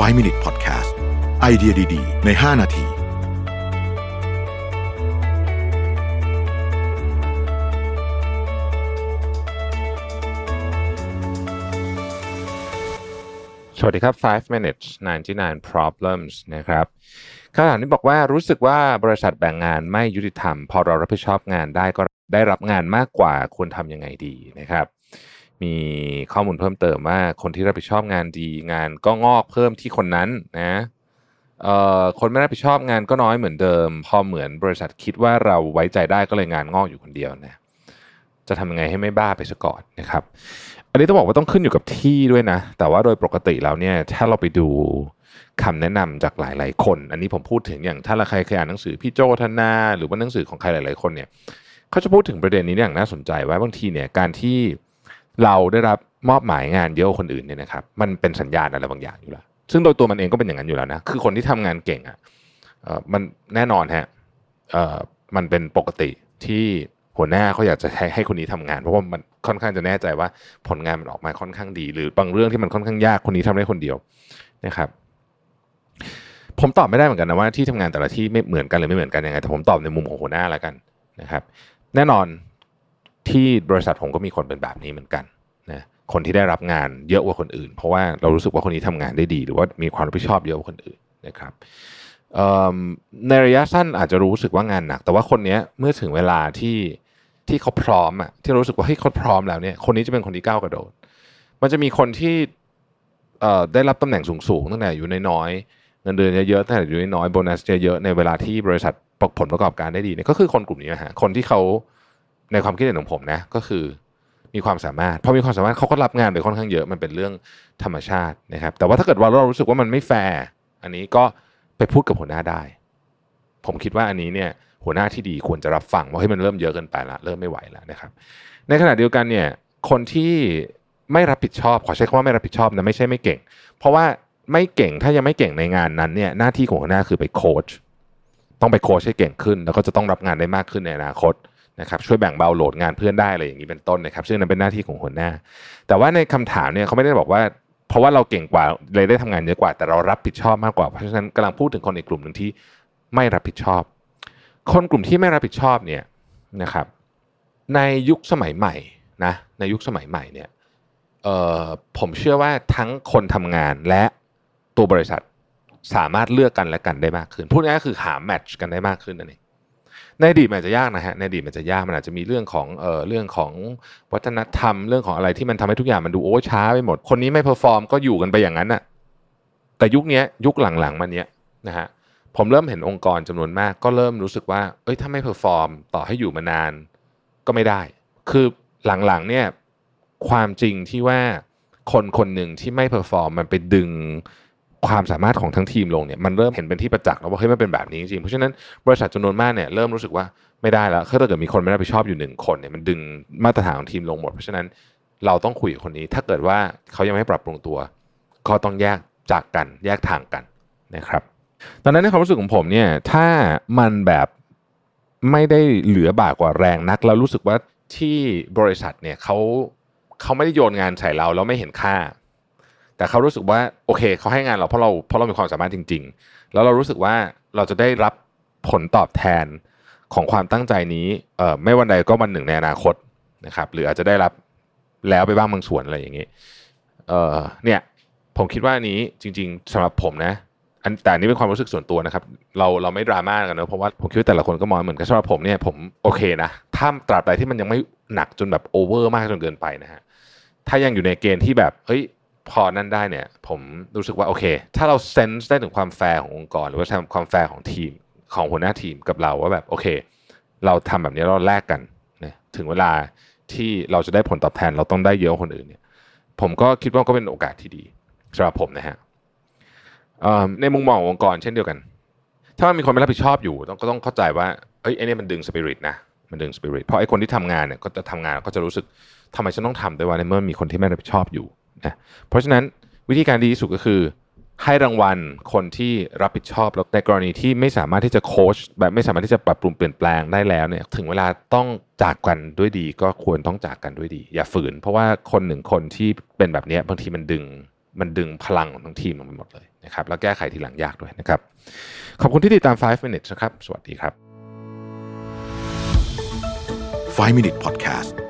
5 Minute Podcast ไอเดียดี ๆ ใน 5 นาทีสวัสดีครับ 5 minutes 99 problems นะครับคำถามนี้บอกว่ารู้สึกว่าบริษัทแบ่งงานไม่ยุติธรรม พอเรารับผิดชอบงานได้ก็ได้รับงานมากกว่าควรทำยังไงดีนะครับ มีข้อมูลเพิ่มเติมว่าคนที่รับผิดชอบงานดีงานก็งอกเพิ่มที่คนนั้นนะเอ่อคนไม่รับผิดชอบงานก็น้อยเหมือนเดิม พอเหมือนบริษัทคิดว่าเราไว้ใจได้ก็เลยงานงอกอยู่คนเดียวนะจะทำยังไงให้ไม่บ้าไปซะก่อนนะครับ อันนี้ต้องบอกว่าต้องขึ้นอยู่กับที่ด้วยนะ แต่ว่าโดยปกติแล้วเนี่ยถ้าเราไปดูคำแนะนำจากหลาย ๆ คน อันนี้ผมพูดถึงอย่างถ้าเราใครเคยอ่านหนังสือพี่โจธนา หรือว่าหนังสือของใครหลาย ๆ คนเนี่ยเขาจะพูดถึงประเด็นนี้อย่างน่าสนใจว่าบางทีเนี่ยการที่ เราได้รับมอบหมายงานเยอะกว่าคนอื่นเนี่ยนะครับมันเป็นสัญญาณอะไรบางอย่างอยู่แล้วซึ่งโดยตัวมันเองก็เป็นอย่างนั้นอยู่แล้วนะคือคนที่ทำงานเก่งอะเอ่อมันแน่นอนฮะมันเป็นปกติที่หัวหน้าเขาอยากจะให้ให้คนนี้ทำงาน เพราะว่ามันค่อนข้างจะแน่ใจว่าผลงานมันออกมาค่อนข้างดี หรือบางเรื่องที่มันค่อนข้างยากคนนี้ทำได้คนเดียวนะครับ ผมตอบไม่ได้เหมือนกันนะว่าที่ทำงานแต่ละที่ไม่เหมือนกันหรือไม่เหมือนกันยังไงแต่ผมตอบในมุมของหัวหน้าแล้วกันนะครับ แน่นอน ที่บริษัทผมก็มีคนเป็นแบบนี้เหมือนกันนะคนที่ได้รับงานเยอะกว่าคนอื่น เพราะว่าเรารู้สึกว่าคนนี้ทำงานได้ดี หรือว่ามีความรับผิดชอบเยอะกว่าคนอื่นนะครับในระยะสั้นอาจจะรู้สึกว่างานหนัก แต่ว่าคนนี้เมื่อถึงเวลาที่ที่เขาพร้อมอะที่รู้สึกว่าเฮ้ยเขาพร้อมแล้วเนี่ยคนนี้จะเป็นคนที่ก้าวกระโดด มันจะมีคนที่ได้รับตำแหน่งสูงๆตั้งแต่อยู่ในน้อยๆเงินเดือนเยอะๆตั้งแต่อยู่ในน้อยๆโบนัสเยอะๆในเวลาที่บริษัทผลประกอบการได้ดีเนี่ยก็คือคนกลุ่มนี้นะฮะคนที่เขา ในความคิดเห็นของผมนะก็คือมีความสามารถพอมีความสามารถเขาก็รับงานไปค่อนข้างเยอะมันเป็นเรื่องธรรมชาตินะครับ แต่ว่าถ้าเกิดว่าเรารู้สึกว่ามันไม่แฟร์อันนี้ก็ไปพูดกับหัวหน้าได้ ผมคิดว่าอันนี้เนี่ยหัวหน้าที่ดีควรจะรับฟังว่าให้ยมันเริ่มเยอะเกินไปละเริ่มไม่ไหวแล้วนะครับ ในขณะเดียวกันเนี่ยคนที่ไม่รับผิดชอบ ขอใช้คำว่าไม่รับผิดชอบนะไม่ใช่ไม่เก่ง เพราะว่าไม่เก่งถ้ายังไม่เก่งในงานนั้นเนี่ยหน้าที่ของหัวหน้าคือไปโค้ชต้องไปโค้ชให้เก่งขึ้น แล้วก็จะต้องรับงานได้มากขึ้นในอนาคต นะครับช่วยแบ่งเบาโหลดงานเพื่อนได้อะไรอย่างนี้เป็นต้นนะครับซึ่งนั้นเป็นหน้าที่ของหัวหน้า แต่ว่าในคำถามเนี่ยเขาไม่ได้บอกว่า เพราะว่าเราเก่งกว่าเลยได้ทำงานเยอะกว่า แต่เรารับผิดชอบมากกว่าเพราะฉะนั้นกำลังพูดถึงคนอีกกลุ่มหนึ่งที่ไม่รับผิดชอบ คนกลุ่มที่ไม่รับผิดชอบเนี่ยนะครับ ในยุคสมัยใหม่นะในยุคสมัยใหม่เนี่ยผมเชื่อว่าทั้งคนทำงานและตัวบริษัทสามารถเลือกกันและกันได้มากขึ้นพูดง่ายๆคือหา match กันได้มากขึ้นนั่นเอง ในอดีตมันจะยากนะฮะในอดีตมันจะยากมันอาจจะมีเรื่องของเอ่อเรื่องของวัฒนธรรมเรื่องของอะไรที่มันทำให้ทุกอย่างมันดูโอ้ช้าไปหมดคนนี้ไม่ perform ก็อยู่กันไปอย่างนั้นน่ะแต่ยุคนี้ยุคหลังๆมาเนี้ยนะฮะผมเริ่มเห็นองค์กรจำนวนมาก ก็เริ่มรู้สึกว่าเอ้ยถ้าไม่ performต่อให้อยู่มานานก็ไม่ได้ คือหลังๆเนี่ยความจริงที่ว่าคนคนหนึ่งที่ไม่ perform มันไปดึง ความสามารถของทั้งทีมลงเนี่ยมันเริ่มเห็นเป็นที่ประจักษ์แล้วว่าเฮ้ยมันเป็นแบบนี้จริงๆเพราะฉะนั้นบริษัทจำนวนมากเนี่ยเริ่มรู้สึกว่าไม่ได้แล้วถ้าเกิดมีคนไม่รับผิดชอบอยู่หนึ่งคนเนี่ยมันดึงมาตรฐานของทีมลงหมด เพราะฉะนั้นเราต้องคุยกับคนนี้ ถ้าเกิดว่าเขายังไม่ปรับปรุงตัว ก็ต้องแยกจากกันแยกทางกันนะครับตอนนั้นในความรู้สึกของผมเนี่ยถ้ามันแบบไม่ได้เหลือบากกว่าแรงนักแล้วรู้สึกว่าที่บริษัทเนี่ยเขาเขาไม่ได้โยนงานใส่เราแล้วไม่เห็นค่า แต่เขารู้สึกว่าโอเคเขาให้งานเราเพราะเราเพราะเรามีความสามารถจริง ๆ แล้วเรารู้สึกว่าเราจะได้รับผลตอบแทนของความตั้งใจนี้เอ่อไม่วันใดก็วันหนึ่งในอนาคตนะครับ หรืออาจจะได้รับแล้วไปบ้างบางส่วนอะไรอย่างนี้เอ่อเนี่ยผมคิดว่านี้จริง ๆสำหรับผมนะอันแต่อันนี้เป็นความรู้สึกส่วนตัวนะครับ เราเราไม่ดราม่ากันเนอะเพราะว่าผมคิดว่าแต่ละคนก็มองเหมือนกันสำหรับผมเนี่ยผมโอเคนะถ้าตราบใดที่มันยังไม่หนักจนแบบ over มากจนเกินไปนะฮะถ้ายังอยู่ในเกณฑ์ที่แบบเฮ้ย พอนั่นได้เนี่ย ผมรู้สึกว่าโอเค ถ้าเรา sense ได้ถึงความแฟร์ขององค์กร หรือว่าความแฟร์ของทีมของหัวหน้าทีมกับเราว่าแบบโอเค เราทำแบบนี้เราแลกกันนะถึงเวลาที่เราจะได้ผลตอบแทนเราต้องได้เยอะกว่าคนอื่นเนี่ย ผมก็คิดว่าก็เป็นโอกาสที่ดีสำหรับผมนะฮะในมุมมองขององค์กรเช่นเดียวกัน ถ้ามันมีคนไม่รับผิดชอบอยู่ต้องก็ต้องเข้าใจว่าเอ้ยไอ้นี่มันดึงสปิริตนะมันดึงสปิริตเพราะไอ้คนที่ทำงานเนี่ยก็จะทำงานก็จะรู้สึกทำไมฉันต้องทำด้วยวะในเมื่อมีคนที่ไม่รับผิดชอบอยู่ นะเพราะฉะนั้นวิธีการดีที่สุดก็คือ ให้รางวัลคนที่รับผิดชอบแล้วในกรณีที่ไม่สามารถที่จะโค้ชแบบไม่สามารถที่จะปรับปรุงเปลี่ยนแปลงได้แล้วเนี่ยถึงเวลาต้องจากกันด้วยดี ก็ควรต้องจากกันด้วยดี อย่าฝืน เพราะว่าคนหนึ่งคนที่เป็นแบบนี้บางทีมันดึงมันดึงพลังของทั้งทีมลงไปหมดเลยนะครับแล้วแก้ไขทีหลังยากด้วยนะครับ ขอบคุณที่ติดตาม 5 minutes นะครับ สวัสดีครับ 5 Minute Podcast